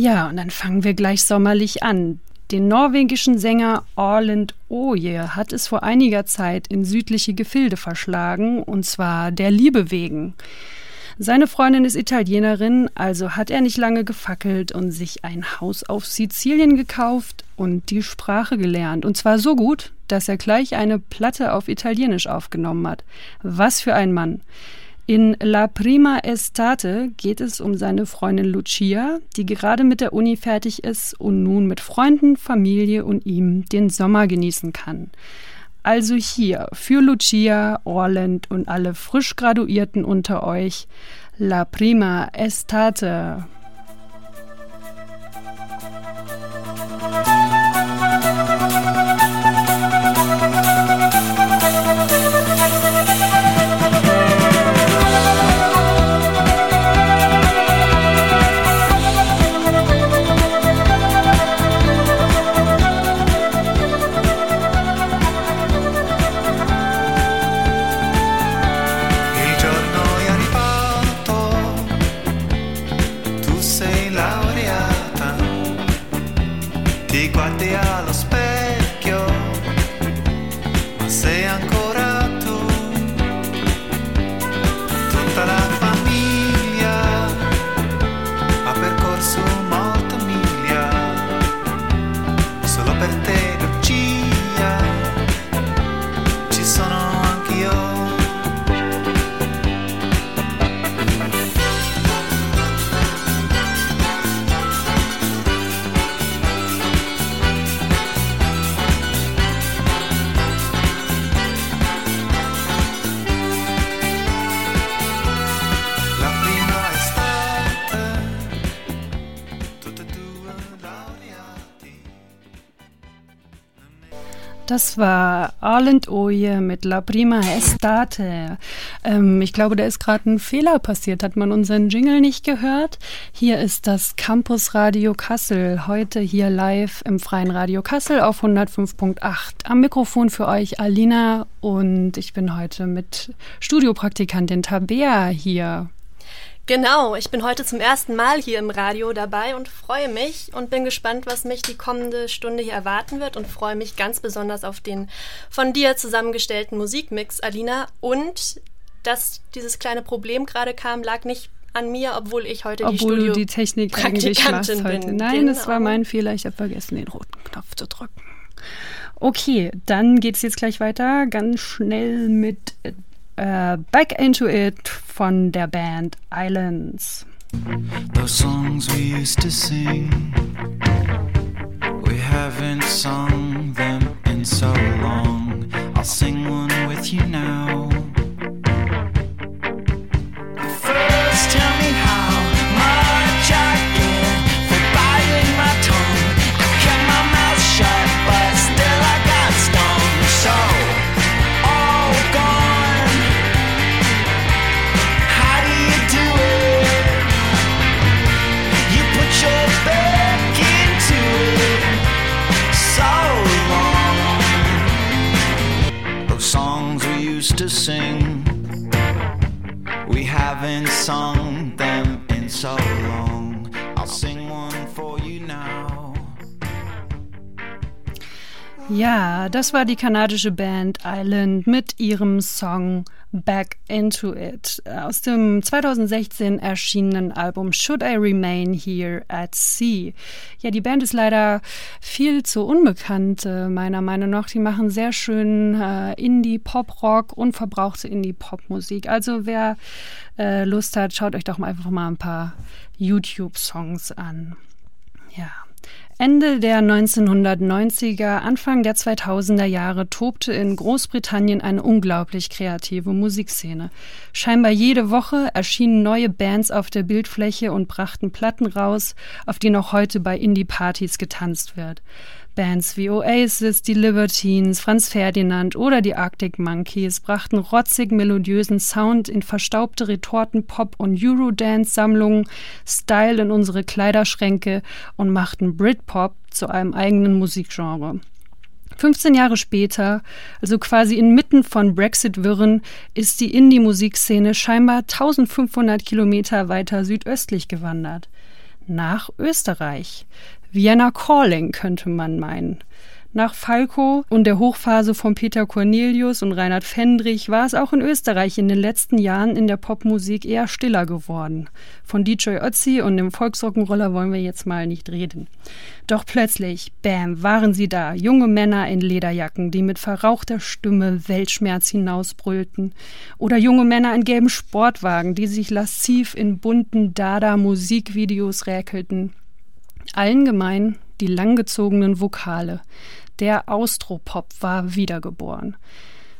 Ja, und dann fangen wir gleich sommerlich an. Den norwegischen Sänger Orland Oje hat es vor einiger Zeit in südliche Gefilde verschlagen, und zwar der Liebe wegen. Seine Freundin ist Italienerin, also hat er nicht lange gefackelt und sich ein Haus auf Sizilien gekauft und die Sprache gelernt. Und zwar so gut, dass er gleich eine Platte auf Italienisch aufgenommen hat. Was für ein Mann. In La Prima Estate geht es um seine Freundin Lucia, die gerade mit der Uni fertig ist und nun mit Freunden, Familie und ihm den Sommer genießen kann. Also hier für Lucia, Orland und alle frisch Graduierten unter euch La Prima Estate. Das war Arland Oje mit La Prima Estate. Ähm, ich glaube, da ist gerade ein Fehler passiert. Hat man unseren Jingle nicht gehört? Hier ist das Campus Radio Kassel. Heute hier live im Freien Radio Kassel auf 105.8. Am Mikrofon für euch Alina und ich bin heute mit Studiopraktikantin Tabea hier. Genau, ich bin heute zum ersten Mal hier im Radio dabei und freue mich und bin gespannt, was mich die kommende Stunde hier erwarten wird und freue mich ganz besonders auf den von dir zusammengestellten Musikmix, Alina. Und dass dieses kleine Problem gerade kam, lag nicht an mir, obwohl ich heute obwohl die Studio du die Technik eigentlich machst heute. Bin. Nein, genau. das war mein Fehler. Ich habe vergessen, den roten Knopf zu drücken. Okay, dann geht es jetzt gleich weiter, ganz schnell mit uh, Back Into It von der Band Islands. Those songs we used to sing, we haven't sung them in so long. I'll sing one haven't sung them in so long. I'll sing one for you now. Ja, das war die kanadische Band Island mit ihrem Song Back Into It aus dem 2016 erschienenen Album Should I Remain Here at Sea. Ja, die Band ist leider viel zu unbekannt, äh, meiner Meinung nach. Die machen sehr schön äh, Indie-Pop-Rock, unverbrauchte Indie-Pop-Musik. Also wer äh, Lust hat, schaut euch doch mal einfach mal ein paar YouTube-Songs an. Ja. Ende der 1990er, Anfang der 2000er Jahre tobte in Großbritannien eine unglaublich kreative Musikszene. Scheinbar jede Woche erschienen neue Bands auf der Bildfläche und brachten Platten raus, auf die noch heute bei Indie-Partys getanzt wird. Bands wie Oasis, die Libertines, Franz Ferdinand oder die Arctic Monkeys brachten rotzig melodiösen Sound in verstaubte Retorten, Pop- und Eurodance-Sammlungen, Style in unsere Kleiderschränke und machten Britpop zu einem eigenen Musikgenre. 15 Jahre später, also quasi inmitten von Brexit-Wirren, ist die Indie-Musikszene scheinbar 1500 Kilometer weiter südöstlich gewandert. nach Österreich. Vienna Calling könnte man meinen. Nach Falco und der Hochphase von Peter Cornelius und Reinhard Fendrich war es auch in Österreich in den letzten Jahren in der Popmusik eher stiller geworden. Von DJ Ötzi und dem Volksrock'n'Roller wollen wir jetzt mal nicht reden. Doch plötzlich, bam, waren sie da, junge Männer in Lederjacken, die mit verrauchter Stimme Weltschmerz hinausbrüllten. Oder junge Männer in gelben Sportwagen, die sich lasziv in bunten Dada-Musikvideos räkelten. Allen gemein die langgezogenen Vokale. Der Austropop war wiedergeboren.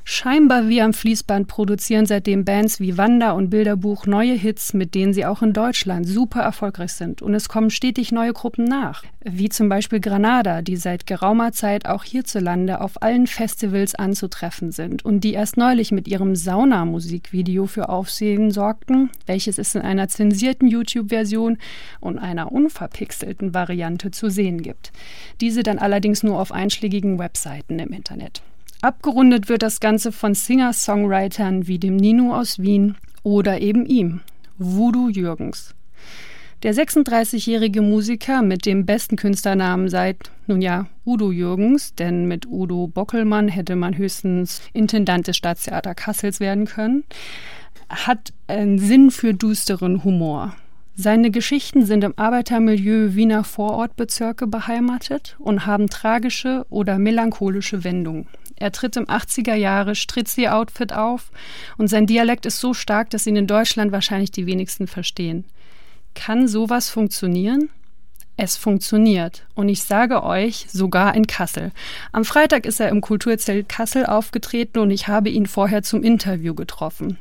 Scheinbar wie am Fließband produzieren seitdem Bands wie Wanda und Bilderbuch neue Hits, mit denen sie auch in Deutschland super erfolgreich sind. Und es kommen stetig neue Gruppen nach, wie zum Beispiel Granada, die seit geraumer Zeit auch hierzulande auf allen Festivals anzutreffen sind und die erst neulich mit ihrem Sauna-Musikvideo für Aufsehen sorgten, welches es in einer zensierten YouTube-Version und einer unverpixelten Variante zu sehen gibt. Diese dann allerdings nur auf einschlägigen Webseiten im Internet. Abgerundet wird das Ganze von Singer-Songwritern wie dem Nino aus Wien oder eben ihm, Voodoo Jürgens. Der 36-jährige Musiker mit dem besten Künstlernamen seit, nun ja, Udo Jürgens, denn mit Udo Bockelmann hätte man höchstens Intendant des Staatstheater Kassels werden können, hat einen Sinn für düsteren Humor. Seine Geschichten sind im Arbeitermilieu Wiener Vorortbezirke beheimatet und haben tragische oder melancholische Wendungen. Er tritt im 80er Jahre Stritzi-Outfit auf und sein Dialekt ist so stark, dass ihn in Deutschland wahrscheinlich die wenigsten verstehen. Kann sowas funktionieren? Es funktioniert. Und ich sage euch, sogar in Kassel. Am Freitag ist er im Kulturzelt Kassel aufgetreten und ich habe ihn vorher zum Interview getroffen.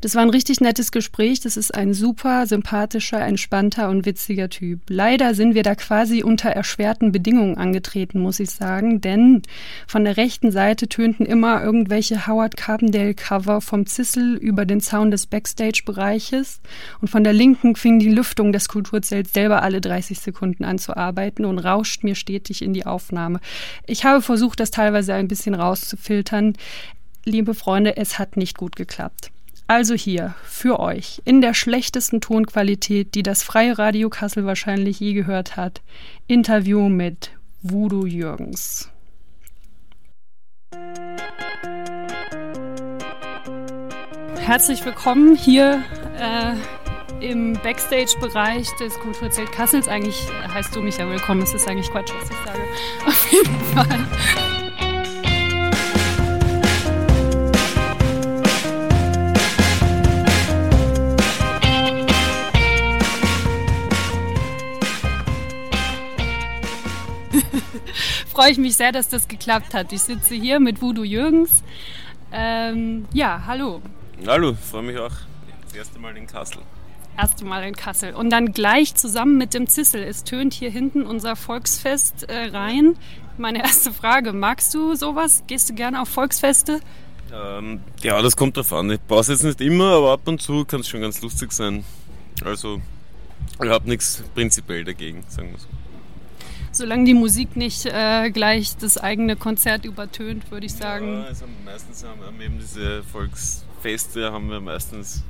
Das war ein richtig nettes Gespräch. Das ist ein super sympathischer, entspannter und witziger Typ. Leider sind wir da quasi unter erschwerten Bedingungen angetreten, muss ich sagen, denn von der rechten Seite tönten immer irgendwelche Howard Carpendale Cover vom Zissel über den Zaun des Backstage-Bereiches und von der linken fing die Lüftung des Kulturzelts selber alle 30 Sekunden an zu arbeiten und rauscht mir stetig in die Aufnahme. Ich habe versucht, das teilweise ein bisschen rauszufiltern. Liebe Freunde, es hat nicht gut geklappt. Also hier, für euch, in der schlechtesten Tonqualität, die das Freie Radio Kassel wahrscheinlich je gehört hat, Interview mit Voodoo Jürgens. Herzlich willkommen hier äh, im Backstage-Bereich des Kulturzelt Kassels. Eigentlich heißt du mich ja willkommen, es ist eigentlich Quatsch, was ich sage. Auf jeden Fall. Freue ich mich sehr, dass das geklappt hat. Ich sitze hier mit Voodoo Jürgens. Ähm, ja, hallo. Hallo, freue mich auch. Das erste Mal in Kassel. Erste Mal in Kassel. Und dann gleich zusammen mit dem Zissel. Es tönt hier hinten unser Volksfest äh, rein. Meine erste Frage, magst du sowas? Gehst du gerne auf Volksfeste? Ähm, ja, das kommt drauf an. Ich brauche jetzt nicht immer, aber ab und zu kann es schon ganz lustig sein. Also, ich habe nichts prinzipiell dagegen, sagen wir so. Solange die Musik nicht äh, gleich das eigene Konzert übertönt, würde ich sagen. Ja, also meistens haben wir eben diese Volksfeste, haben wir meistens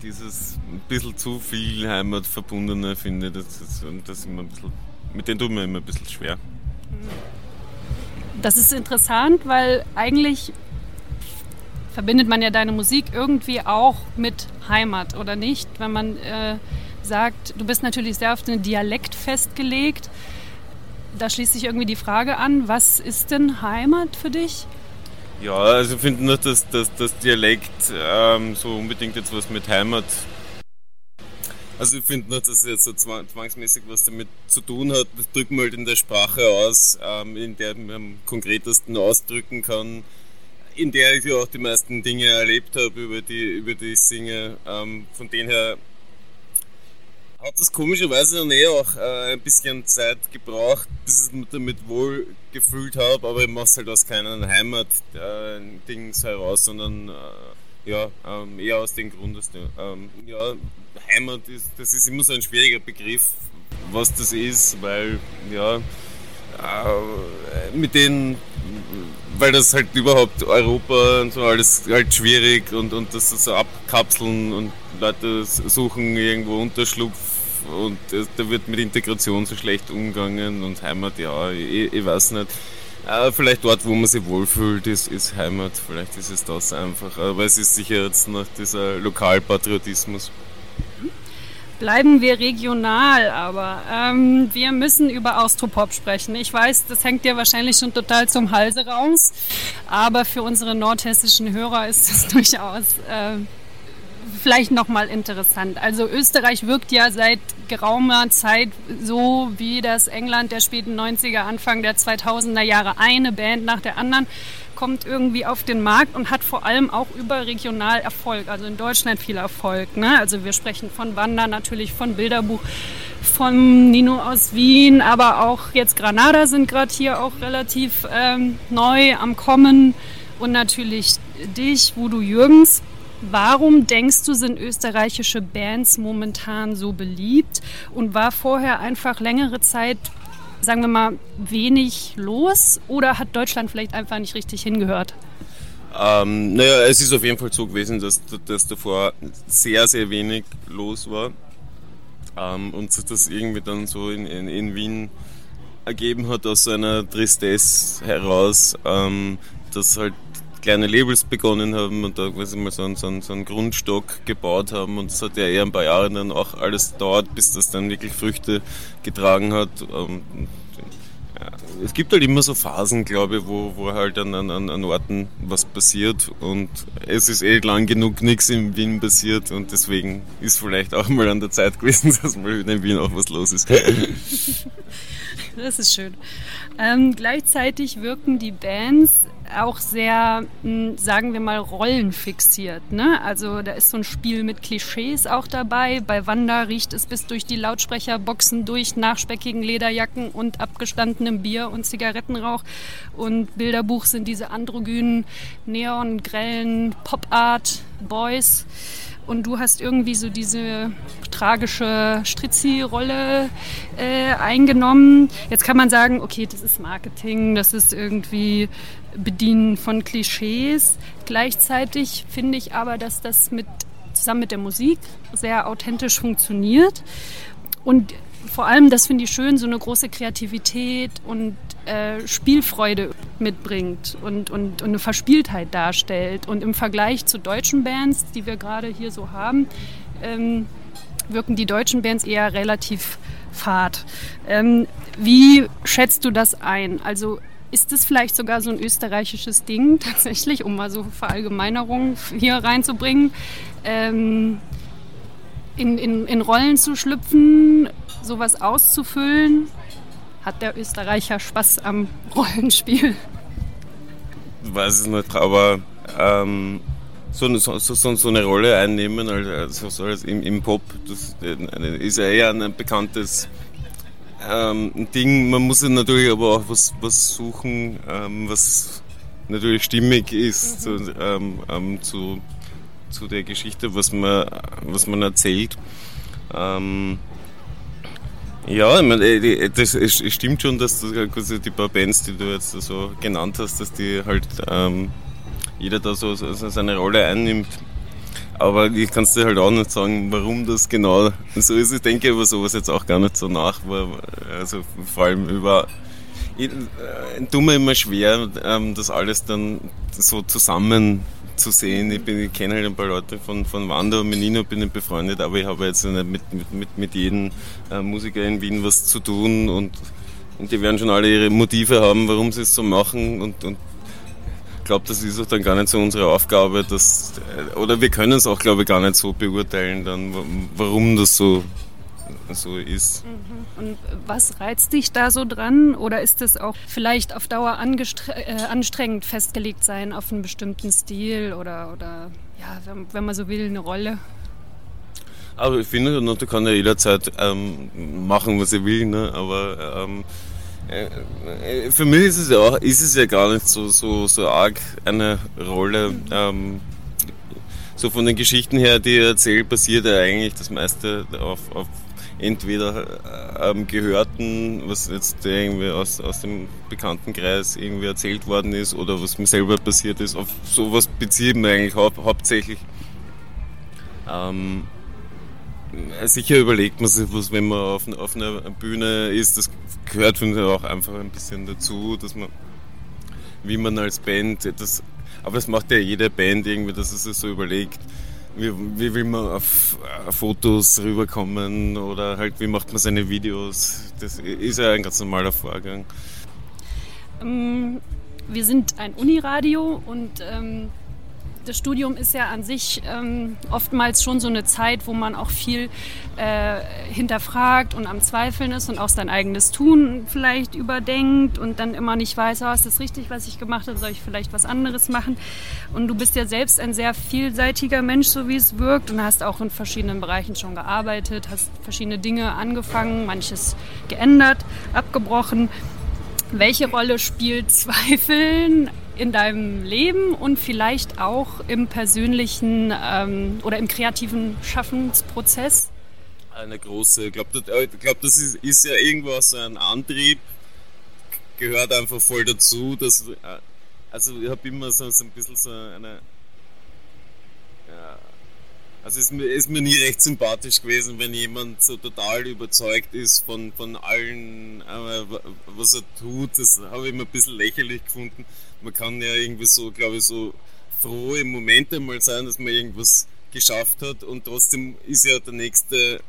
dieses ein bisschen zu viel Heimatverbundene, finde ich. Das, ist, das immer ein bisschen, mit denen tut man immer ein bisschen schwer. Das ist interessant, weil eigentlich verbindet man ja deine Musik irgendwie auch mit Heimat, oder nicht? Wenn man äh, sagt, du bist natürlich sehr auf den Dialekt festgelegt. Da schließt sich irgendwie die Frage an, was ist denn Heimat für dich? Ja, also ich finde nicht, dass, dass das Dialekt ähm, so unbedingt jetzt was mit Heimat. Also ich finde nicht, dass es jetzt so zwangsmäßig was damit zu tun hat. Das drückt man halt in der Sprache aus, ähm, in der man am konkretesten ausdrücken kann, in der ich ja auch die meisten Dinge erlebt habe, über die, über die ich singe. Ähm, von denen her hat das komischerweise dann eh auch äh, ein bisschen Zeit gebraucht, bis ich mich damit wohl gefühlt habe, aber ich mache es halt aus keinem Heimat-Dings äh, heraus, sondern äh, ja, ähm, eher aus dem Grund, dass ähm, ja, Heimat ist, das ist immer so ein schwieriger Begriff, was das ist, weil ja, äh, mit den weil das halt überhaupt Europa und so alles halt schwierig und, und das so abkapseln und Leute suchen irgendwo Unterschlupf und da wird mit Integration so schlecht umgegangen und Heimat, ja, ich, ich weiß nicht. Äh, vielleicht dort, wo man sich wohlfühlt, ist, ist Heimat. Vielleicht ist es das einfach. Aber es ist sicher jetzt noch dieser Lokalpatriotismus. Bleiben wir regional, aber ähm, wir müssen über Austropop sprechen. Ich weiß, das hängt dir wahrscheinlich schon total zum Halse raus, aber für unsere nordhessischen Hörer ist es durchaus äh, vielleicht nochmal interessant. Also Österreich wirkt ja seit geraumer Zeit so wie das England der späten 90er, Anfang der 2000er Jahre. Eine Band nach der anderen kommt irgendwie auf den Markt und hat vor allem auch überregional Erfolg, also in Deutschland viel Erfolg. Ne? Also wir sprechen von Wanda, natürlich von Bilderbuch, von Nino aus Wien, aber auch jetzt Granada sind gerade hier auch relativ ähm, neu am Kommen und natürlich dich, du Jürgens. Warum denkst du, sind österreichische Bands momentan so beliebt? Und war vorher einfach längere Zeit, sagen wir mal, wenig los? Oder hat Deutschland vielleicht einfach nicht richtig hingehört? Ähm, naja, es ist auf jeden Fall so gewesen, dass, dass davor sehr, sehr wenig los war. Ähm, und sich das irgendwie dann so in, in, in Wien ergeben hat aus so einer Tristesse heraus, ähm, dass halt kleine Labels begonnen haben und da quasi mal so einen, so, einen, so einen Grundstock gebaut haben und das hat ja eher ein paar Jahre dann auch alles dauert, bis das dann wirklich Früchte getragen hat. Ähm, ja, es gibt halt immer so Phasen, glaube ich, wo, wo halt an, an, an Orten was passiert und es ist eh lang genug nichts in Wien passiert und deswegen ist vielleicht auch mal an der Zeit gewesen, dass mal wieder in Wien auch was los ist. Das ist schön. Ähm, gleichzeitig wirken die Bands auch sehr, hm, sagen wir mal, rollenfixiert. Ne? Also da ist so ein Spiel mit Klischees auch dabei. Bei Wanda riecht es bis durch die Lautsprecherboxen durch nach speckigen Lederjacken und abgestandenem Bier und Zigarettenrauch. Und Bilderbuch sind diese androgynen, neongrellen Pop-Art-Boys und du hast irgendwie so diese tragische Strizzi-Rolle äh, eingenommen. Jetzt kann man sagen, okay, das ist Marketing, das ist irgendwie Bedienen von Klischees. Gleichzeitig finde ich aber, dass das mit, zusammen mit der Musik sehr authentisch funktioniert. Und vor allem, das finde ich schön, so eine große Kreativität und äh, Spielfreude mitbringt und, und, und, eine Verspieltheit darstellt. Und im Vergleich zu deutschen Bands, die wir gerade hier so haben, ähm, wirken die deutschen Bands eher relativ fad. Ähm, wie schätzt du das ein? Also ist das vielleicht sogar so ein österreichisches Ding tatsächlich, um mal so Verallgemeinerungen hier reinzubringen? Ähm, in, in, in Rollen zu schlüpfen, sowas auszufüllen? Hat der Österreicher Spaß am Rollenspiel? Weiß es nicht, aber ähm, so, so, so, so, eine Rolle einnehmen, also so als im, im Pop, das ist ja eher ein bekanntes ähm, Ding. Man muss natürlich aber auch was, was suchen, ähm, was natürlich stimmig ist mhm. zu, ähm, ähm, zu, zu der Geschichte, was man, was man erzählt. Ähm, ja, ich meine, äh, das es stimmt schon, dass das, die paar Bands, die du jetzt so genannt hast, dass die halt ähm, jeder da so, so, seine Rolle einnimmt. Aber ich kann es dir halt auch nicht sagen, warum das genau so ist. Ich denke über sowas jetzt auch gar nicht so nach, weil, also vor allem über ich, äh, tut mir immer schwer, ähm, das alles dann so zusammen zu sehen. Ich, ich kenne halt ein paar Leute von, von Wanda und Menino, bin ich befreundet, aber ich habe jetzt nicht mit, mit, mit jedem äh, Musiker in Wien was zu tun und, und die werden schon alle ihre Motive haben, warum sie es so machen und, und ich glaube, das ist auch dann gar nicht so unsere Aufgabe, dass, äh, oder wir können es auch, glaube ich, gar nicht so beurteilen, dann, warum das so so ist. Mhm. Und was reizt dich da so dran? Oder ist es auch vielleicht auf Dauer äh, anstrengend festgelegt sein auf einen bestimmten Stil oder, oder ja, wenn, wenn man so will, eine Rolle? Aber ich finde, da kann ja jederzeit ähm, machen, was er will, ne? aber ähm, äh, für mich ist es ja auch, ist es ja gar nicht so, so, so arg eine Rolle. Mhm. Ähm, so von den Geschichten her, die er erzählt, basiert ja eigentlich das meiste auf, auf entweder ähm, Gehörten, was jetzt irgendwie aus, aus dem Bekanntenkreis irgendwie erzählt worden ist oder was mir selber passiert ist. Auf sowas beziehe ich mich eigentlich hau hauptsächlich. Ähm, sicher überlegt man sich was, wenn man auf, auf einer Bühne ist. Das gehört finde ich auch einfach ein bisschen dazu, dass man, wie man als Band das, aber das macht ja jede Band irgendwie, dass es sich so überlegt, wie, wie will man auf äh, Fotos rüberkommen oder halt wie macht man seine Videos. Das ist ja ein ganz normaler Vorgang. Ähm, wir sind ein Uniradio und ähm, das Studium ist ja an sich ähm, oftmals schon so eine Zeit, wo man auch viel äh, hinterfragt und am Zweifeln ist und auch sein eigenes Tun vielleicht überdenkt und dann immer nicht weiß, oh, ist das richtig, was ich gemacht habe, soll ich vielleicht was anderes machen? Und du bist ja selbst ein sehr vielseitiger Mensch, so wie es wirkt und hast auch in verschiedenen Bereichen schon gearbeitet, hast verschiedene Dinge angefangen, manches geändert, abgebrochen. Welche Rolle spielt Zweifeln in deinem Leben und vielleicht auch im persönlichen ähm, oder im kreativen Schaffensprozess? Eine große, ich glaube, das, glaub, das ist, ist, ja irgendwo so ein Antrieb, gehört einfach voll dazu. Dass, äh, also ich habe immer so, so ein bisschen so eine also mir, ist mir nie recht sympathisch gewesen, wenn jemand so total überzeugt ist von, von allen, äh, was er tut. Das habe ich immer ein bisschen lächerlich gefunden. Man kann ja irgendwie so, glaube ich, so froh im Moment einmal sein, dass man irgendwas geschafft hat und trotzdem ist ja der nächste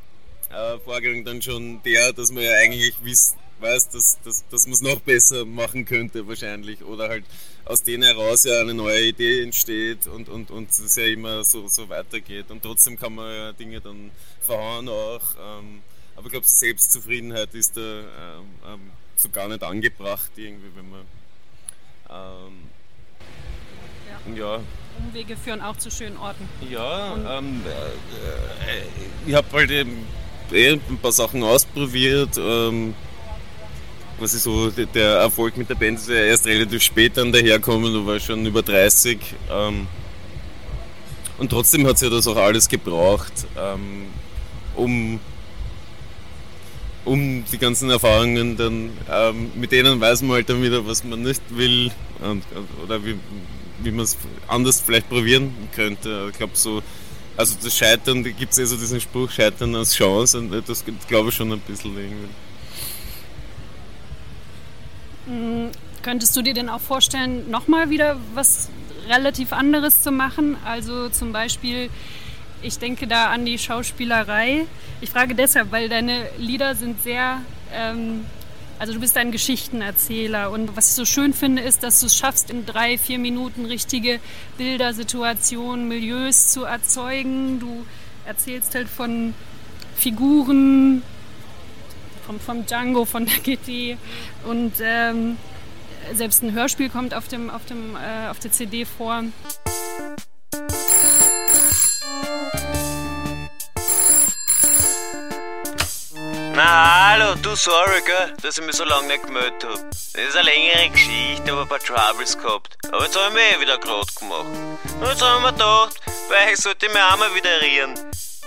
äh, Vorgang dann schon der, dass man ja eigentlich wisst, weiß, dass, dass, dass man es noch besser machen könnte wahrscheinlich oder halt aus denen heraus ja eine neue Idee entsteht und, und, und es ja immer so, so weitergeht und trotzdem kann man ja Dinge dann verhauen auch. Ähm, aber ich glaube, so Selbstzufriedenheit ist da ähm, ähm, so gar nicht angebracht irgendwie, wenn man ähm, ja. ja. Umwege führen auch zu schönen Orten. Ja, ähm, äh, äh, ich habe halt eben eh ein paar Sachen ausprobiert. Quasi so der Erfolg mit der Band ist ja erst relativ spät dann daherkommen, du warst schon über 30. Ähm, und trotzdem hat es ja das auch alles gebraucht, ähm, um, um die ganzen Erfahrungen dann, ähm, mit denen weiß man halt dann wieder, was man nicht will und, oder wie, wie man es anders vielleicht probieren könnte. Ich glaube so, also das Scheitern, da gibt es ja so diesen Spruch, Scheitern als Chance und das glaube ich schon ein bisschen irgendwie. Hm, könntest du dir denn auch vorstellen, nochmal wieder was relativ anderes zu machen? Also zum Beispiel, ich denke da an die Schauspielerei. Ich frage deshalb, weil deine Lieder sind sehr, ähm, also du bist ein Geschichtenerzähler und was ich so schön finde, ist, dass du es schaffst, in drei, vier Minuten richtige Bilder, Situationen, Milieus zu erzeugen. Du erzählst halt von Figuren, vom, vom Django, von der GT. Und ähm, selbst ein Hörspiel kommt auf, dem, auf, dem, äh, auf der CD vor. Na hallo, du sorry, gell, dass ich mich so lange nicht gemeldet hab. Das ist eine längere Geschichte, aber ein paar Troubles gehabt. Aber jetzt hab ich mich eh wieder grad gemacht. Und jetzt hab ich mir gedacht, weil ich sollte mich auch mal wieder rieren.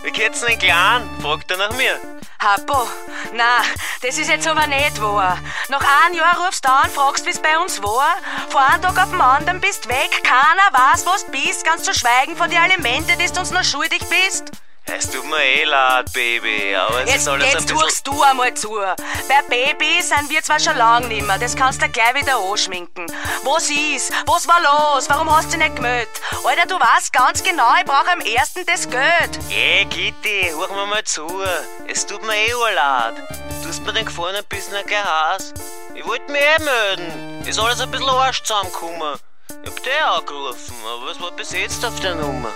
Wie geht's denn Clan? Fragt er nach mir. Happo, na, das ist jetzt aber nicht wahr. Nach einem Jahr rufst du an, fragst, wie's bei uns war. Von einem Tag auf den anderen bist weg, keiner weiß, was du bist, ganz zu schweigen von den Alimente, die du uns noch schuldig bist. Es tut mir eh leid, Baby, aber es jetzt, ist alles jetzt ein bisschen... tuchst du einmal zu. Bei Baby sind wir zwar schon lang nimmer, das kannst du gleich wieder anschminken. Was ist? Was war los? Warum hast du nicht gemeldet? Alter, du weißt ganz genau, ich brauche am ersten das Geld. Hey, Kitty, hör mir mal zu. Es tut mir eh leid. Du hast mir den gefallen ein bisschen gleich Haus. Ich wollte mich eh melden. Ist alles ein bisschen Arsch zusammengekommen. Ich hab dich angerufen, aber es war besetzt auf der Nummer.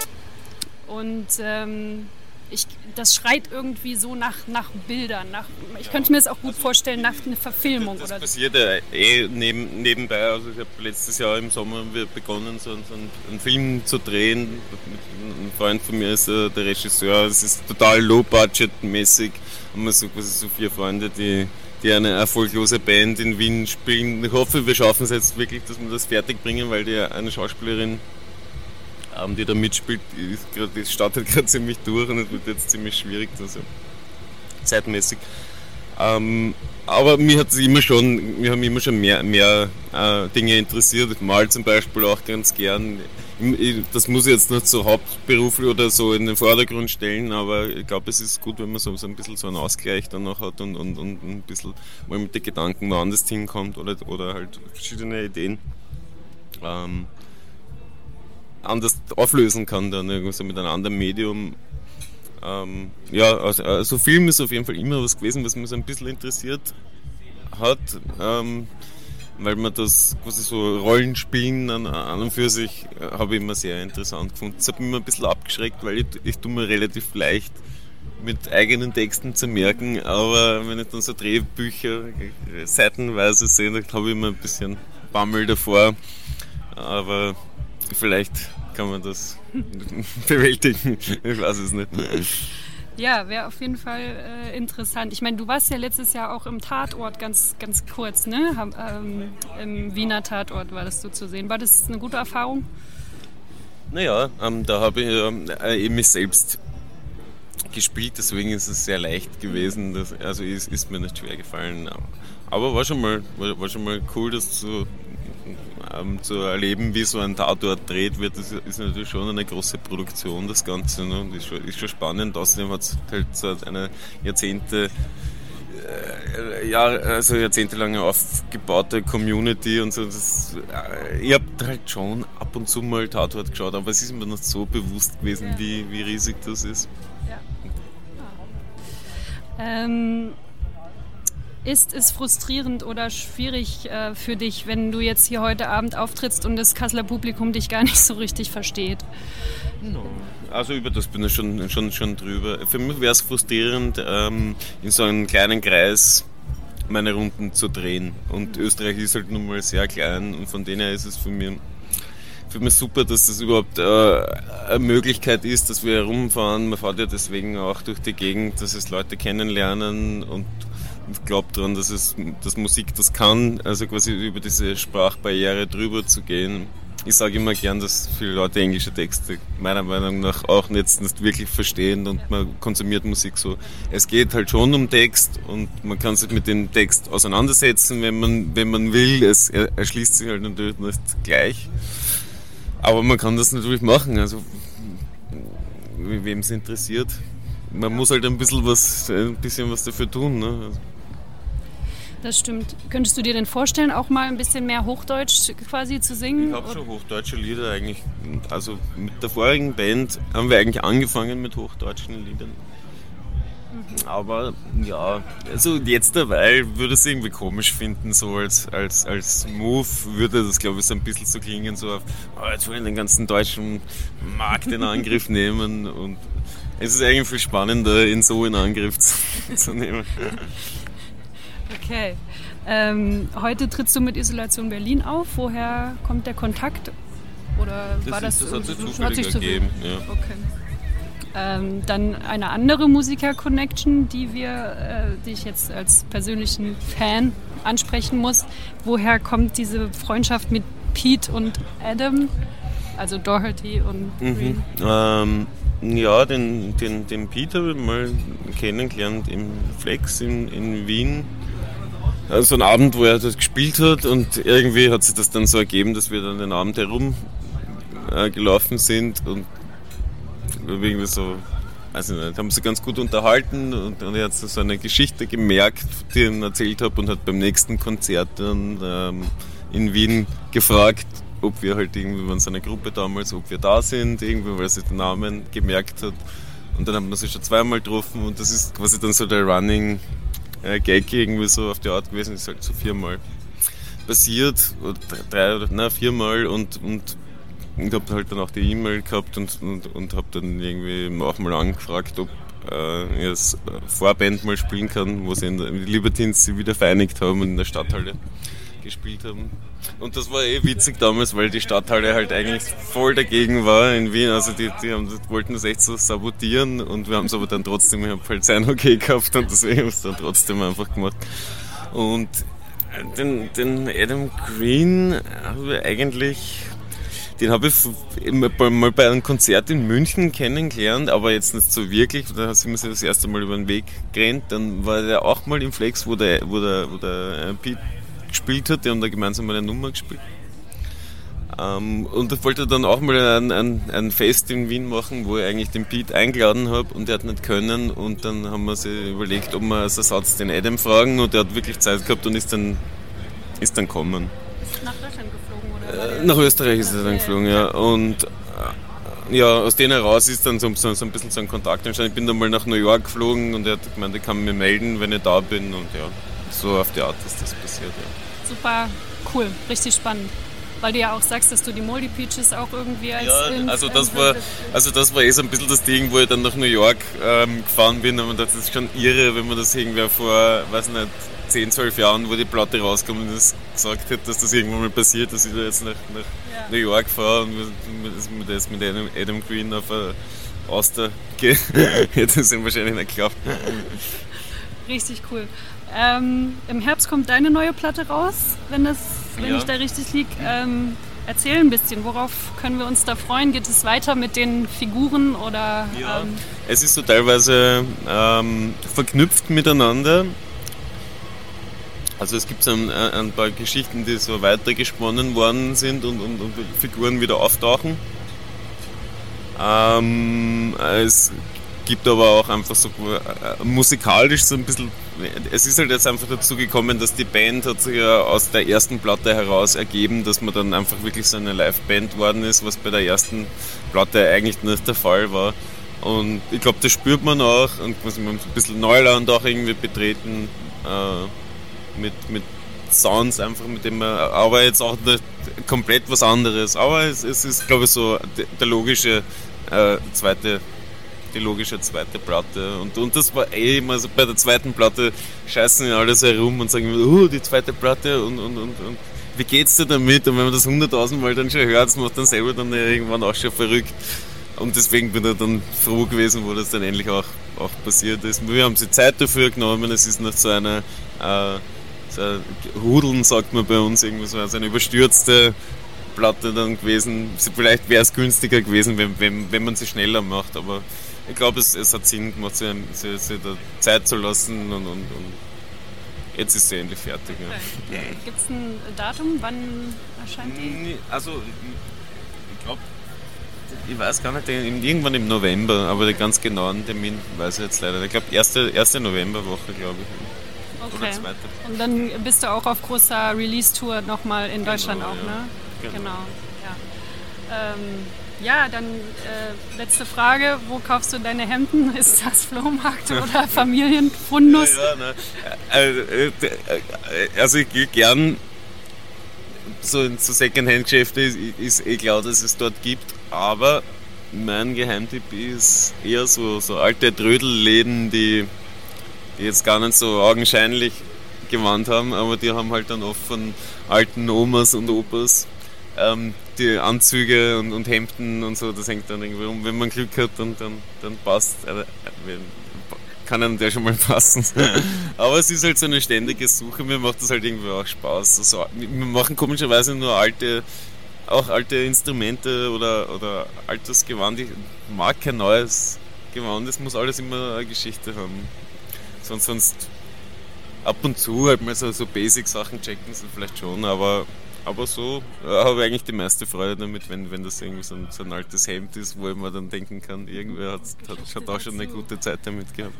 Und ähm, ich, das schreit irgendwie so nach, nach Bildern. Nach, ich könnte mir das auch gut vorstellen, nach einer Verfilmung Das oder so. passiert ja eh neben, nebenbei. Also ich habe letztes Jahr im Sommer begonnen, so, so einen, einen, Film zu drehen. Ein Freund von mir ist äh, der Regisseur. Es ist total low-budget-mäßig. Haben wir so quasi so vier Freunde, die, die eine erfolglose Band in Wien spielen. Ich hoffe, wir schaffen es jetzt wirklich, dass wir das fertig bringen, weil die eine Schauspielerin ähm, die da mitspielt, ist grad, die startet gerade ziemlich durch und es wird jetzt ziemlich schwierig, also zeitmäßig. Ähm, aber mir hat immer schon, mir haben immer schon mehr, mehr äh, Dinge interessiert. Ich mal zum Beispiel auch ganz gern. Das muss ich jetzt nicht so hauptberuflich oder so in den Vordergrund stellen, aber ich glaube, es ist gut, wenn man so, so ein bisschen so einen Ausgleich dann noch hat und, und, und ein bisschen mal mit den Gedanken woanders hinkommt oder, oder halt verschiedene Ideen ähm, anders auflösen kann dann irgendwie mit einem anderen Medium ähm, ja, also, also Film ist auf jeden Fall immer was gewesen, was mich so ein bisschen interessiert hat, ähm, weil man das quasi so Rollenspielen an, an und für sich äh, habe ich immer sehr interessant gefunden. Das hat mich immer ein bisschen abgeschreckt, weil ich, ich tue mir relativ leicht mit eigenen Texten zu merken, aber wenn ich dann so Drehbücher äh, seitenweise sehe, dann habe ich immer ein bisschen Bammel davor. Aber vielleicht kann man das bewältigen. Ich weiß es nicht. Ja, wäre auf jeden Fall äh, interessant. Ich meine, du warst ja letztes Jahr auch im Tatort ganz, ganz kurz, ne? Ähm, Im Wiener Tatort war das so zu sehen. War das eine gute Erfahrung? Naja, ähm, da habe ich äh, mich selbst gespielt, deswegen ist es sehr leicht gewesen. Dass, also ist, ist mir nicht schwer gefallen. Aber war schon mal, war, war schon mal cool, das zu, ähm, zu erleben, wie so ein Tatort dreht wird, das ist natürlich schon eine große Produktion, das Ganze. Ne? Und ist schon, ist schon spannend. Außerdem hat es halt so eine Jahrzehnte äh, ja, also jahrzehntelange aufgebaute Community und so. Das, äh, ich habe halt schon ab und zu mal Tatort geschaut, aber es ist mir nicht so bewusst gewesen, ja. wie, wie riesig das ist. Ja. Ähm, ist es frustrierend oder schwierig äh, für dich, wenn du jetzt hier heute Abend auftrittst und das Kasseler Publikum dich gar nicht so richtig versteht? No. Also über das bin ich schon, schon, schon drüber. Für mich wäre es frustrierend, ähm, in so einem kleinen Kreis meine Runden zu drehen. Und Österreich ist halt nun mal sehr klein und von denen her ist es für mich, für mich super, dass das überhaupt äh, eine Möglichkeit ist, dass wir herumfahren. Man fährt ja deswegen auch durch die Gegend, dass es Leute kennenlernen und glaube daran, dass, es, dass Musik das kann, also quasi über diese Sprachbarriere drüber zu gehen. Ich sage immer gern, dass viele Leute englische Texte meiner Meinung nach auch nicht wirklich verstehen und man konsumiert Musik so. Es geht halt schon um Text und man kann sich mit dem Text auseinandersetzen, wenn man, wenn man will. Es erschließt sich halt natürlich nicht gleich. Aber man kann das natürlich machen, also wem es interessiert. Man muss halt ein bisschen was, ein bisschen was dafür tun. Ne? Das stimmt. Könntest du dir denn vorstellen, auch mal ein bisschen mehr Hochdeutsch quasi zu singen? Ich habe schon hochdeutsche Lieder eigentlich. Also mit der vorigen Band haben wir eigentlich angefangen mit hochdeutschen Liedern. Mhm. Aber ja, also jetzt dabei würde es irgendwie komisch finden, so als, als, als Move würde das glaube ich so ein bisschen so klingen, so auf, oh, jetzt wollen wir den ganzen deutschen Markt in Angriff nehmen und es ist eigentlich viel spannender, ihn so in Angriff zu, zu nehmen. Okay. Ähm, heute trittst du mit Isolation Berlin auf. Woher kommt der Kontakt? Oder das war das, das hat sich zufällig hat sich ergeben. Ja. Okay. Ähm, dann eine andere Musiker-Connection, die wir, äh, die ich jetzt als persönlichen Fan ansprechen muss. Woher kommt diese Freundschaft mit Pete und Adam? Also Doherty und Green? Mhm. Ähm, ja, den, den, den Pete habe ich mal kennengelernt im Flex in, in Wien so ein Abend, wo er das gespielt hat und irgendwie hat sich das dann so ergeben, dass wir dann den Abend herum äh, sind und irgendwie so, weiß ich nicht, haben sie ganz gut unterhalten und, und er hat so eine Geschichte gemerkt, die ich ihm erzählt habe und hat beim nächsten Konzert dann ähm, in Wien gefragt, ob wir halt irgendwie, waren so eine Gruppe damals, ob wir da sind, irgendwie, weil er sich den Namen gemerkt hat. Und dann haben wir sich schon zweimal getroffen und das ist quasi dann so der Running äh, Gag irgendwie so auf die Art gewesen, ist halt so viermal. Passiert, oder drei oder na, viermal und, und ich habe halt dann auch die E-Mail gehabt und, und, und habe dann irgendwie auch mal angefragt, ob äh, ich als Vorband mal spielen kann, wo sie in der Libertines sie wieder vereinigt haben in der Stadthalle gespielt haben. Und das war eh witzig damals, weil die Stadthalle halt eigentlich voll dagegen war in Wien. Also die, die, haben, wollten das echt so sabotieren und wir haben es aber dann trotzdem, ich habe halt sein Okay gehabt und deswegen haben es dann trotzdem einfach gemacht. Und den, den Adam Green habe ich eigentlich Den habe ich mal bei einem Konzert in München kennengelernt, aber jetzt nicht so wirklich. Da sind wir sich das erste Mal über den Weg gerannt. Dann war der auch mal im Flex, wo der, wo der, wo der äh, Pete gespielt hat. Die haben da gemeinsam eine Nummer gespielt. Ähm, und ich wollte dann auch mal ein, ein, ein Fest in Wien machen, wo ich eigentlich den Pete eingeladen habe und der hat nicht können. Und dann haben wir sich überlegt, ob wir als Ersatz den Adam fragen und der hat wirklich Zeit gehabt und ist dann, ist dann kommen. Nach Deutschland geflogen oder? Äh, Nach Österreich ist er dann geflogen, ja. Und äh, ja, aus denen heraus ist dann so, so, so ein bisschen so ein Kontakt entstanden. Ich bin dann mal nach New York geflogen und er hat gemeint, er kann mir melden, wenn ich da bin. Und ja, so auf die Art ist das passiert. Ja. Super cool, richtig spannend. Weil du ja auch sagst, dass du die Moldy Peaches auch irgendwie als. Ja, Inf- also das war, also das war eh so ein bisschen das Ding, wo ich dann nach New York ähm, gefahren bin und das ist schon irre, wenn man das irgendwer vor, weiß nicht, 10, 12 Jahren, wo die Platte rauskommt und das gesagt hätte, dass das irgendwann mal passiert, dass ich da jetzt nach, nach New York fahre und mit, mit, mit, Adam, Adam Green auf eine Auster gehe. hätte das ihm wahrscheinlich nicht geklappt. Richtig cool. Ähm, Im Herbst kommt deine neue Platte raus, wenn, das, wenn Ja. ich da richtig liege. Ähm, erzähl ein bisschen, worauf können wir uns da freuen? Geht es weiter mit den Figuren oder? Ja. Ähm, Es ist so teilweise ähm, verknüpft miteinander. Also es gibt so ein, ein paar Geschichten, die so weitergesponnen worden sind und, und, und Figuren wieder auftauchen. Ähm, es gibt aber auch einfach so äh, musikalisch so ein bisschen. Es ist halt jetzt einfach dazu gekommen, dass die Band hat sich ja aus der ersten Platte heraus ergeben, dass man dann einfach wirklich so eine Liveband worden ist, was bei der ersten Platte eigentlich nicht der Fall war. Und ich glaube, das spürt man auch und muss man ein bisschen Neuland auch irgendwie betreten äh, mit, mit Sounds einfach, mit dem man, aber jetzt auch nicht komplett was anderes. Aber es, es ist, glaube ich, so der, der logische äh, zweite die logische zweite Platte. Und, und das war eh immer so bei der zweiten Platte scheißen ja alles herum und sagen, oh, die zweite Platte und, und, und, und wie geht's dir damit? Und wenn man das hunderttausendmal dann schon hört, das macht dann selber dann irgendwann auch schon verrückt. Und deswegen bin ich dann froh gewesen, wo das dann endlich auch, auch passiert ist. Wir haben sich Zeit dafür genommen, es ist noch so eine, äh, so ein Hudeln, sagt man bei uns, irgendwie so also eine überstürzte Platte dann gewesen. Vielleicht wäre es günstiger gewesen, wenn, wenn, wenn man sie schneller macht, aber ich glaube, es, es hat Sinn gemacht, sich, sich, sich da Zeit zu lassen und, und, und jetzt ist sie endlich fertig. Ja. Gibt es ein Datum, wann erscheint die? Also, ich glaube, ich weiß gar nicht, in- irgendwann im November, aber den ganz genauen Termin weiß ich jetzt leider. Ich glaube, erste, erste Novemberwoche, glaube ich. Oder Okay. zweite. Und dann bist du auch auf großer Release-Tour nochmal in Deutschland Genau, auch, ja. ne? Genau. Genau, ja. Ähm, ja, dann äh, letzte Frage. Wo kaufst du deine Hemden? Ist das Flohmarkt oder Familienfundus? Ja, ne. also ich gehe gern so in so Secondhand-Geschäfte, ist, ist eh klar, dass es dort gibt, aber mein Geheimtipp ist eher so, so alte Trödelläden, die, die jetzt gar nicht so augenscheinlich gewandt haben, aber die haben halt dann oft von alten Omas und Opas ähm, die Anzüge und, und Hemden und so, das hängt dann irgendwie um. Wenn man Glück hat, dann, dann, dann passt. Äh, wenn, kann einem der schon mal passen. Aber es ist halt so eine ständige Suche, mir macht das halt irgendwie auch Spaß. Also, wir machen komischerweise nur alte, auch alte Instrumente oder, oder altes Gewand. Ich mag kein neues Gewand, es muss alles immer eine Geschichte haben. Sonst, sonst ab und zu halt mal so, so Basic-Sachen checken sie vielleicht schon, aber, aber so äh, habe ich eigentlich die meiste Freude damit, wenn, wenn das irgendwie so ein, so ein altes Hemd ist, wo man dann denken kann, irgendwer hat, hat, hat auch schon eine gute Zeit damit gehabt.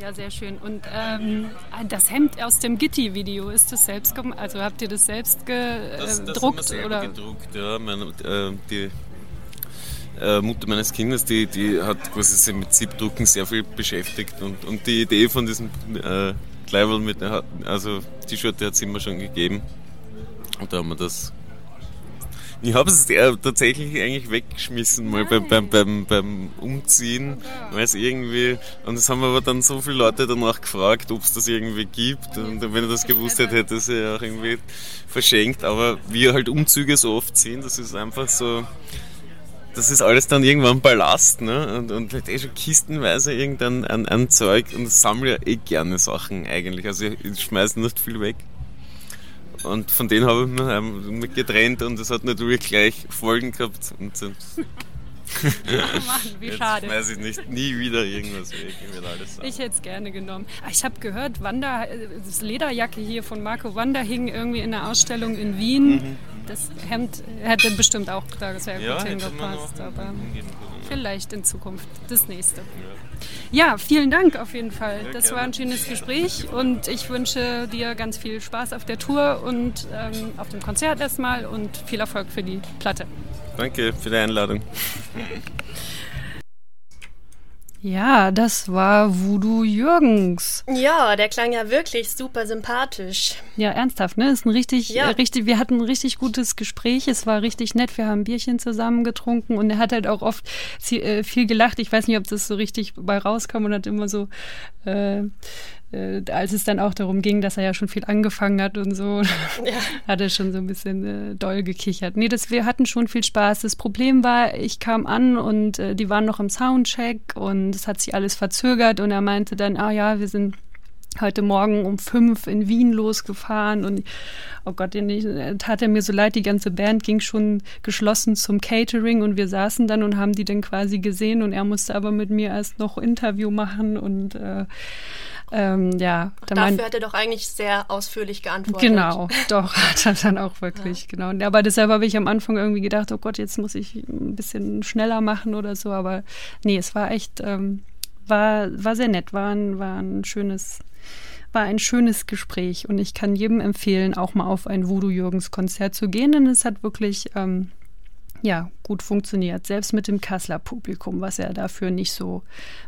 Ja, sehr schön. Und ähm, das Hemd aus dem Gitti-Video, ist das selbst? Also habt ihr das selbst Das, das gedruckt? haben wir selber oder? gedruckt, ja. Meine, äh, die äh, Mutter meines Kindes, die, die hat quasi sich mit Siebdrucken sehr viel beschäftigt und, und die Idee von diesem äh, Kleiderl mit, der- also T-Shirt, die hat es immer schon gegeben. Und da haben wir das. Ich habe es tatsächlich eigentlich weggeschmissen, mal beim, beim, beim, beim Umziehen, weil es irgendwie, und es haben aber dann so viele Leute danach gefragt, ob es das irgendwie gibt. Und wenn ich das gewusst hätte, hätte ich es ja auch irgendwie verschenkt. Aber wie halt Umzüge so oft sind, das ist einfach so, das ist alles dann irgendwann Ballast, ne? Und, und halt eh schon kistenweise irgendein ein, ein Zeug und ich sammle ja eh gerne Sachen eigentlich. Also ich, ich schmeiße nicht viel weg. Und von denen habe ich mich, ähm, getrennt und es hat natürlich gleich Folgen gehabt. Und so. Oh Mann, wie Jetzt schade. weiß ich nicht, nie wieder irgendwas weg. Ich will alles sagen. Ich hätte es gerne genommen. Ich habe gehört, Wanda, das Lederjacke hier von Marco Wanda hing irgendwie in der Ausstellung in Wien. Das Hemd hätte bestimmt auch da sehr Mhm. ja, gut hingepasst. Aber vielleicht in Zukunft das nächste. Ja, vielen Dank auf jeden Fall. Das war ein schönes Gespräch und ich wünsche dir ganz viel Spaß auf der Tour und ähm, auf dem Konzert erstmal und viel Erfolg für die Platte. Danke für die Einladung. Ja, das war Voodoo Jürgens. Ja, der klang ja wirklich super sympathisch. Ja, ernsthaft, ne? Ist ein richtig, Ja. äh, richtig, wir hatten ein richtig gutes Gespräch. Es war richtig nett. Wir haben Bierchen zusammen getrunken und er hat halt auch oft äh, viel gelacht. Ich weiß nicht, ob das so richtig bei rauskam und hat immer so, äh, äh, als es dann auch darum ging, dass er ja schon viel angefangen hat und so, hat er schon so ein bisschen äh, doll gekichert. Nee, das, wir hatten schon viel Spaß. Das Problem war, ich kam an und äh, die waren noch im Soundcheck und es hat sich alles verzögert und er meinte dann, ah ja, wir sind heute Morgen um fünf in Wien losgefahren und oh Gott, äh, tat er mir so leid, die ganze Band ging schon geschlossen zum Catering und wir saßen dann und haben die dann quasi gesehen und er musste aber mit mir erst noch Interview machen und äh, ähm, ja, da Dafür mein, hat er doch eigentlich sehr ausführlich geantwortet. Genau, doch, hat er dann auch wirklich, genau. Ja, Aber deshalb habe ich am Anfang irgendwie gedacht, oh Gott, jetzt muss ich ein bisschen schneller machen oder so. Aber nee, es war echt, ähm, war, war sehr nett, war ein, war ein schönes, war ein schönes Gespräch. Und ich kann jedem empfehlen, auch mal auf ein Voodoo-Jürgens-Konzert zu gehen, denn es hat wirklich, ähm, ja, gut funktioniert, selbst mit dem Kasseler Publikum, was ja dafür nicht so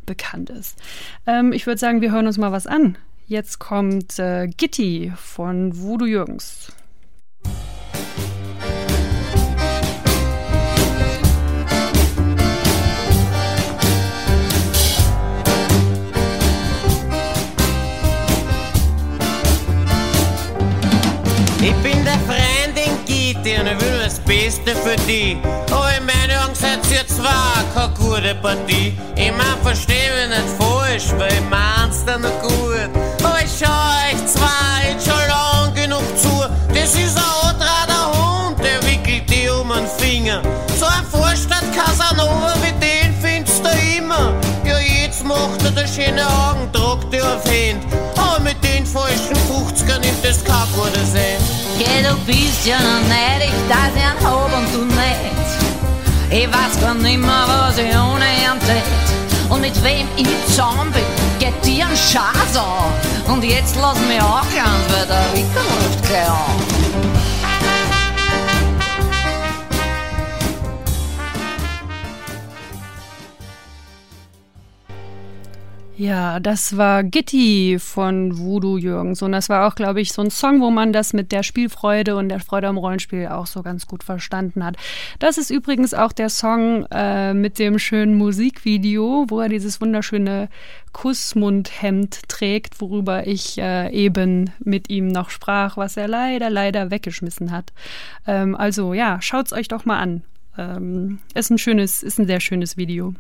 bekannt ist. Ähm, ich würde sagen, wir hören uns mal was an. Jetzt kommt äh, Gitti von Voodoo Jürgens. Und ich will das Beste für die. Aber in meinen Augen seid ihr zwar keine gute Partie. Ich mein, versteh mich nicht falsch, weil ich mein's dann noch gut. Aber ich schau euch zwar jetzt schon lang genug zu. Das ist ein antrater Hund, der wickelt die um den Finger. So ein Vorstadt Casanova wie den findest du immer. Ja, jetzt macht er der schöne Augen, tragt die auf Hand. Aber mit den falschen du bist ja noch dass ich einen hab und du nicht. Ich weiß gar nimmer, was ich ohne ihn tät. Und mit wem ich zusammen bin, geht dir ein Schatz an. Und jetzt lass mich auch ganz, weil der Wicker ruft gleich an. Ja, das war Gitti von Voodoo Jürgens. Und das war auch, glaube ich, so ein Song, wo man das mit der Spielfreude und der Freude am Rollenspiel auch so ganz gut verstanden hat. Das ist übrigens auch der Song äh, mit dem schönen Musikvideo, wo er dieses wunderschöne Kussmundhemd trägt, worüber ich äh, eben mit ihm noch sprach, was er leider, leider weggeschmissen hat. Ähm, also ja, schaut's euch doch mal an. Ähm, ist ein schönes, ist ein sehr schönes Video.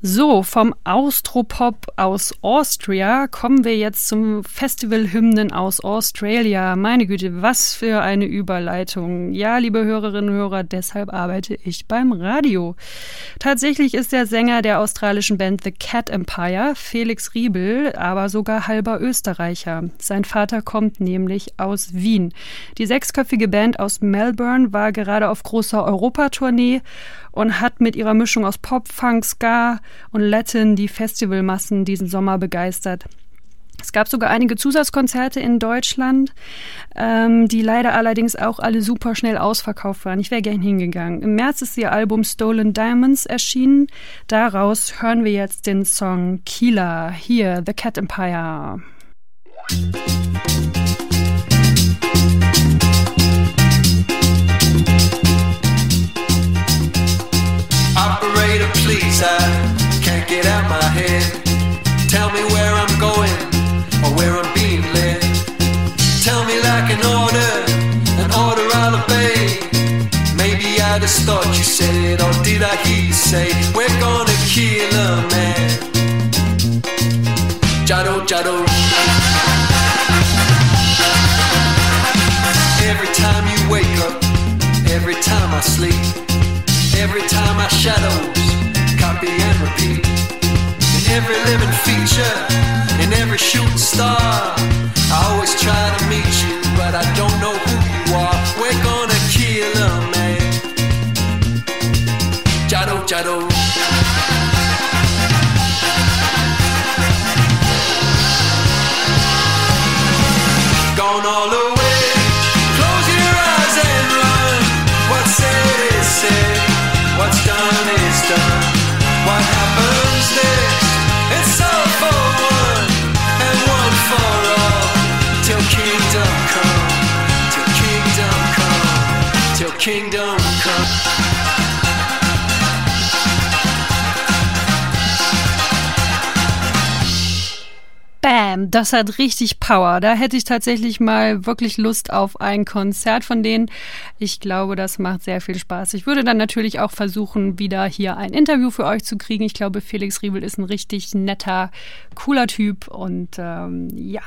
So, vom Austropop aus Austria kommen wir jetzt zum Festivalhymnen aus Australia. Meine Güte, was für eine Überleitung. Ja, liebe Hörerinnen und Hörer, deshalb arbeite ich beim Radio. Tatsächlich ist der Sänger der australischen Band The Cat Empire, Felix Riebel, aber sogar halber Österreicher. Sein Vater kommt nämlich aus Wien. Die sechsköpfige Band aus Melbourne war gerade auf großer Europatournee und hat mit ihrer Mischung aus Pop, Funk, Ska und Latin die Festivalmassen diesen Sommer begeistert. Es gab sogar einige Zusatzkonzerte in Deutschland, ähm, die leider allerdings auch alle super schnell ausverkauft waren. Ich wäre gern hingegangen. Im März ist ihr Album Stolen Diamonds erschienen. Daraus hören wir jetzt den Song Kila, hier The Cat Empire. Operator, Please, I can't get out my head. Tell me where I'm going or where I'm being led. Tell me like an order, an order I'll obey. Maybe I just thought you said it, or did I hear you say we're gonna kill a man? Jado, jado. Every time you wake up, every time I sleep, every time I shadows copy and repeat. In every living feature, in every shooting star. I always try to meet you, but I don't know who you are. We're gonna kill 'em, man. Jado, Jado. Gone all the kingdom come. Bam, das hat richtig Power. Da hätte ich tatsächlich mal wirklich Lust auf ein Konzert von denen. Ich glaube, das macht sehr viel Spaß. Ich würde dann natürlich auch versuchen, wieder hier ein Interview für euch zu kriegen. Ich glaube, Felix Riebel ist ein richtig netter, cooler Typ und ähm, ja.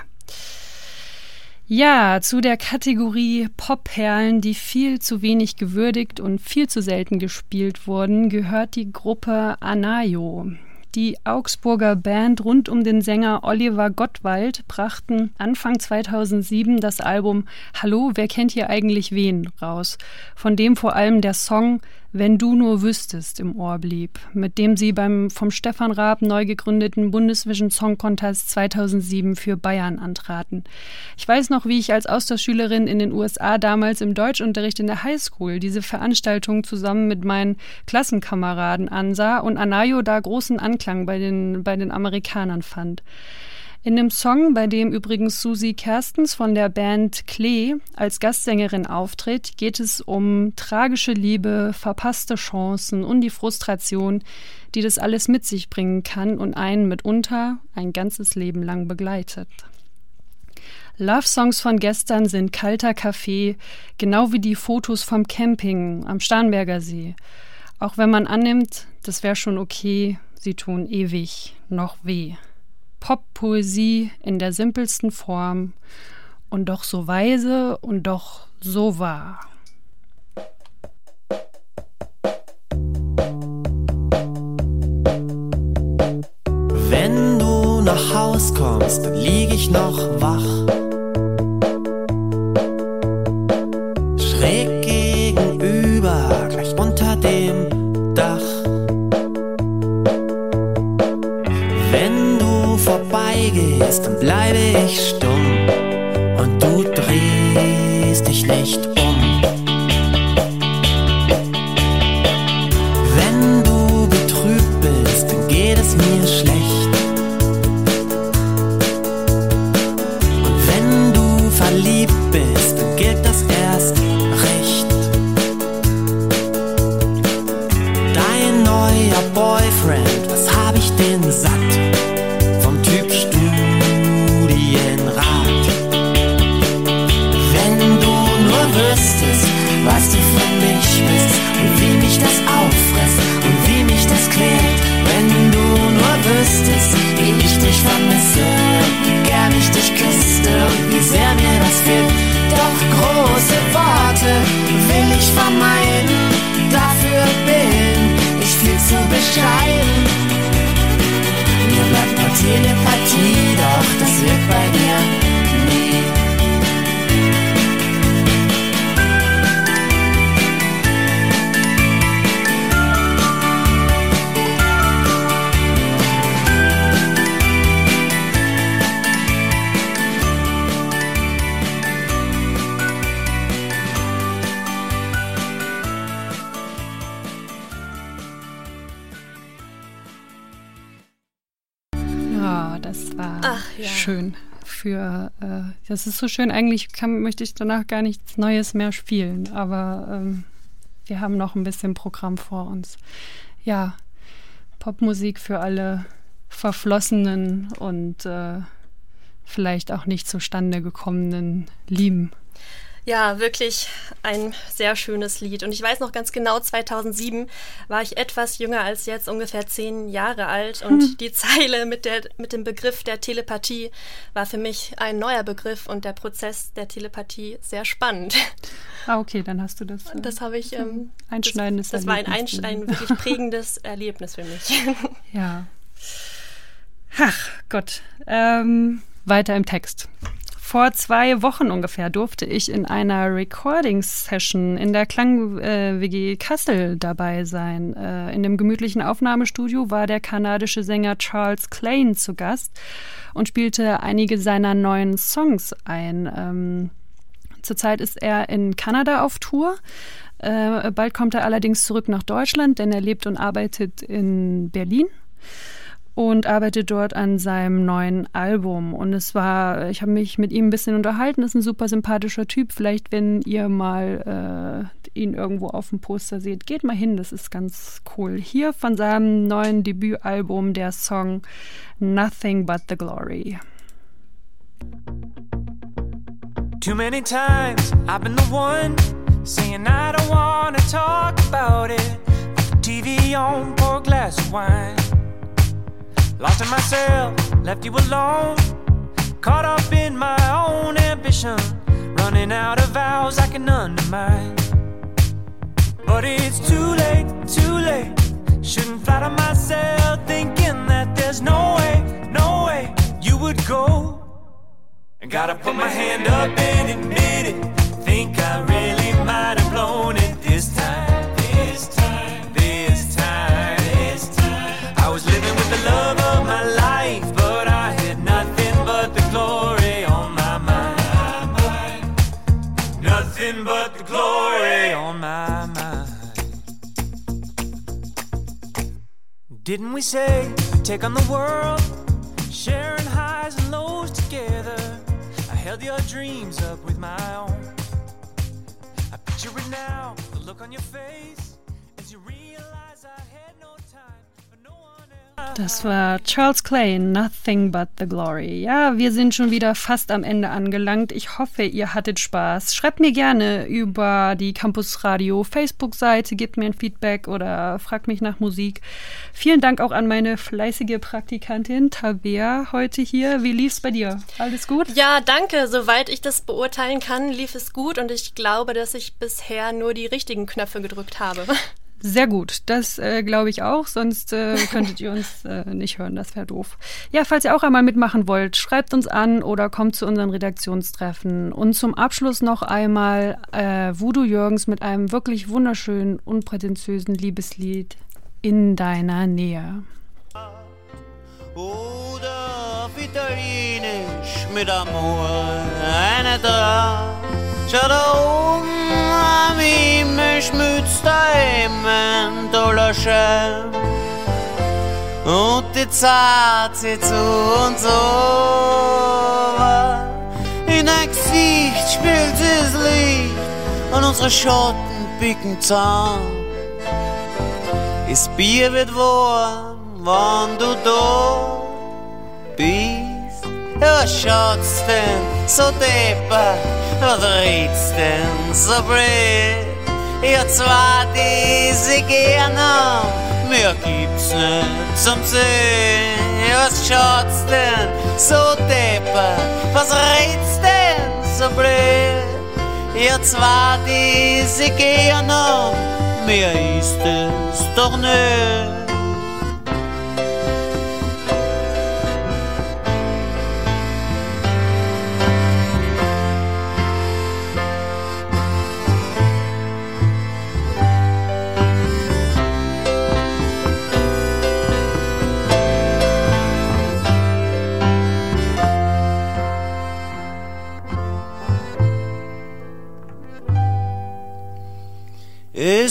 Ja, zu der Kategorie Popperlen, die viel zu wenig gewürdigt und viel zu selten gespielt wurden, gehört die Gruppe Anayo. Die Augsburger Band rund um den Sänger Oliver Gottwald brachten Anfang 2007 das Album Hallo, wer kennt hier eigentlich wen raus, von dem vor allem der Song Wenn du nur wüsstest im Ohr blieb, mit dem sie beim vom Stefan Raab neu gegründeten Bundesvision Song Contest 2007 für Bayern antraten. Ich weiß noch, wie ich als Austauschschülerin in den USA damals im Deutschunterricht in der Highschool diese Veranstaltung zusammen mit meinen Klassenkameraden ansah und Anayo da großen Anklang bei den, bei den Amerikanern fand. In dem Song, bei dem übrigens Susi Kerstens von der Band Klee als Gastsängerin auftritt, geht es um tragische Liebe, verpasste Chancen und die Frustration, die das alles mit sich bringen kann und einen mitunter ein ganzes Leben lang begleitet. Love-Songs von gestern sind kalter Kaffee, genau wie die Fotos vom Camping am Starnberger See. Auch wenn man annimmt, das wäre schon okay, sie tun ewig noch weh. Pop-Poesie in der simpelsten Form und doch so weise und doch so wahr. Wenn du nach Haus kommst, lieg ich noch wach. Vorbeigehst, dann bleibe ich stumm und du drehst dich nicht um. Wenn du betrübt bist, dann geht es mir das ist so schön. Eigentlich kann, möchte ich danach gar nichts Neues mehr spielen, aber ähm, wir haben noch ein bisschen Programm vor uns. Ja, Popmusik für alle verflossenen und äh, vielleicht auch nicht zustande gekommenen Lieben. Ja, wirklich ein sehr schönes Lied. Und ich weiß noch ganz genau, 2007 war ich etwas jünger als jetzt, ungefähr zehn Jahre alt. Und Hm. die Zeile mit, der, mit dem Begriff der Telepathie war für mich ein neuer Begriff und der Prozess der Telepathie sehr spannend. Ah, okay, dann hast du das. äh, Das habe ich. Ähm, Einschneidendes das, das war ein, ein, ein wirklich prägendes Erlebnis für mich. Ja. Ach Gott. Ähm, weiter im Text. Vor zwei Wochen ungefähr durfte ich in einer Recording-Session in der Klang-WG Kassel dabei sein. Äh, in dem gemütlichen Aufnahmestudio war der kanadische Sänger Charles Klein zu Gast und spielte einige seiner neuen Songs ein. Ähm, Zurzeit ist er in Kanada auf Tour. Äh, bald kommt er allerdings zurück nach Deutschland, denn er lebt und arbeitet in Berlin und arbeitet dort an seinem neuen Album. Und es war, ich habe mich mit ihm ein bisschen unterhalten, ist ein super sympathischer Typ. Vielleicht, wenn ihr mal äh, ihn irgendwo auf dem Poster seht, geht mal hin, das ist ganz cool. Hier von seinem neuen Debütalbum der Song Nothing But the Glory. Too many times I've been the one saying I don't wanna talk about it. TV on, pour glass of wine. Lost in myself, left you alone. Caught up in my own ambition, running out of vows I can undermine. But it's too late, too late. Shouldn't flatter myself thinking that there's no way, no way you would go. I gotta put my hand up and admit it. Think I really might have blown Didn't we say take on the world, sharing highs and lows together? I held your dreams up with my own. I picture it now, the look on your face Das war Charles Clay, Nothing But the Glory. Ja, wir sind schon wieder fast am Ende angelangt. Ich hoffe, ihr hattet Spaß. Schreibt mir gerne über die Campus Radio Facebook-Seite, gebt mir ein Feedback oder fragt mich nach Musik. Vielen Dank auch an meine fleißige Praktikantin Tabea heute hier. Wie lief's bei dir? Alles gut? Ja, danke. Soweit ich das beurteilen kann, lief es gut und ich glaube, dass ich bisher nur die richtigen Knöpfe gedrückt habe. Sehr gut, das äh, glaube ich auch, sonst äh, könntet ihr uns äh, nicht hören, das wäre doof. Ja, falls ihr auch einmal mitmachen wollt, schreibt uns an oder kommt zu unseren Redaktionstreffen. Und zum Abschluss noch einmal äh, Voodoo Jürgens mit einem wirklich wunderschönen, unprätentiösen Liebeslied in deiner Nähe. Oder italienisch mit Amor eine Draht. Schau da oben am Himmel schmützt ein toller Schein. Und die Zeit zieht zu uns over. In dein Gesicht spielt das Licht und unsere Schatten picken zusammen. Das Bier wird warm, wann du da bist. Ja, schaut's denn so depper? Was redst denn so blöd? Ihr zwei, die sie gern haben, mehr gibt's nicht zum Sehen. Was schaut's denn so depper? Was redst denn so blöd? Ihr zwei, die sie gern haben, mehr ist es doch nicht.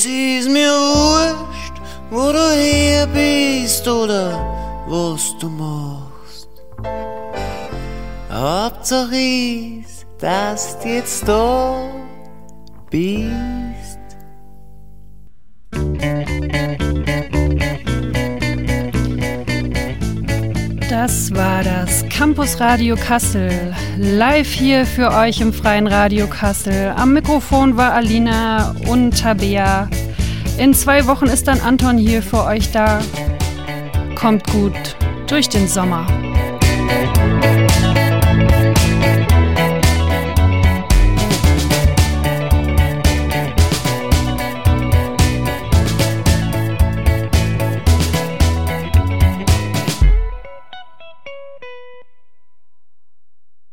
Es ist mir wurscht, wo du her bist oder was du machst. Hauptsache ist, dass du jetzt da bist. Das war das Campus Radio Kassel. Live hier für euch im Freien Radio Kassel. Am Mikrofon war Alina und Tabea. In zwei Wochen ist dann Anton hier für euch da. Kommt gut durch den Sommer.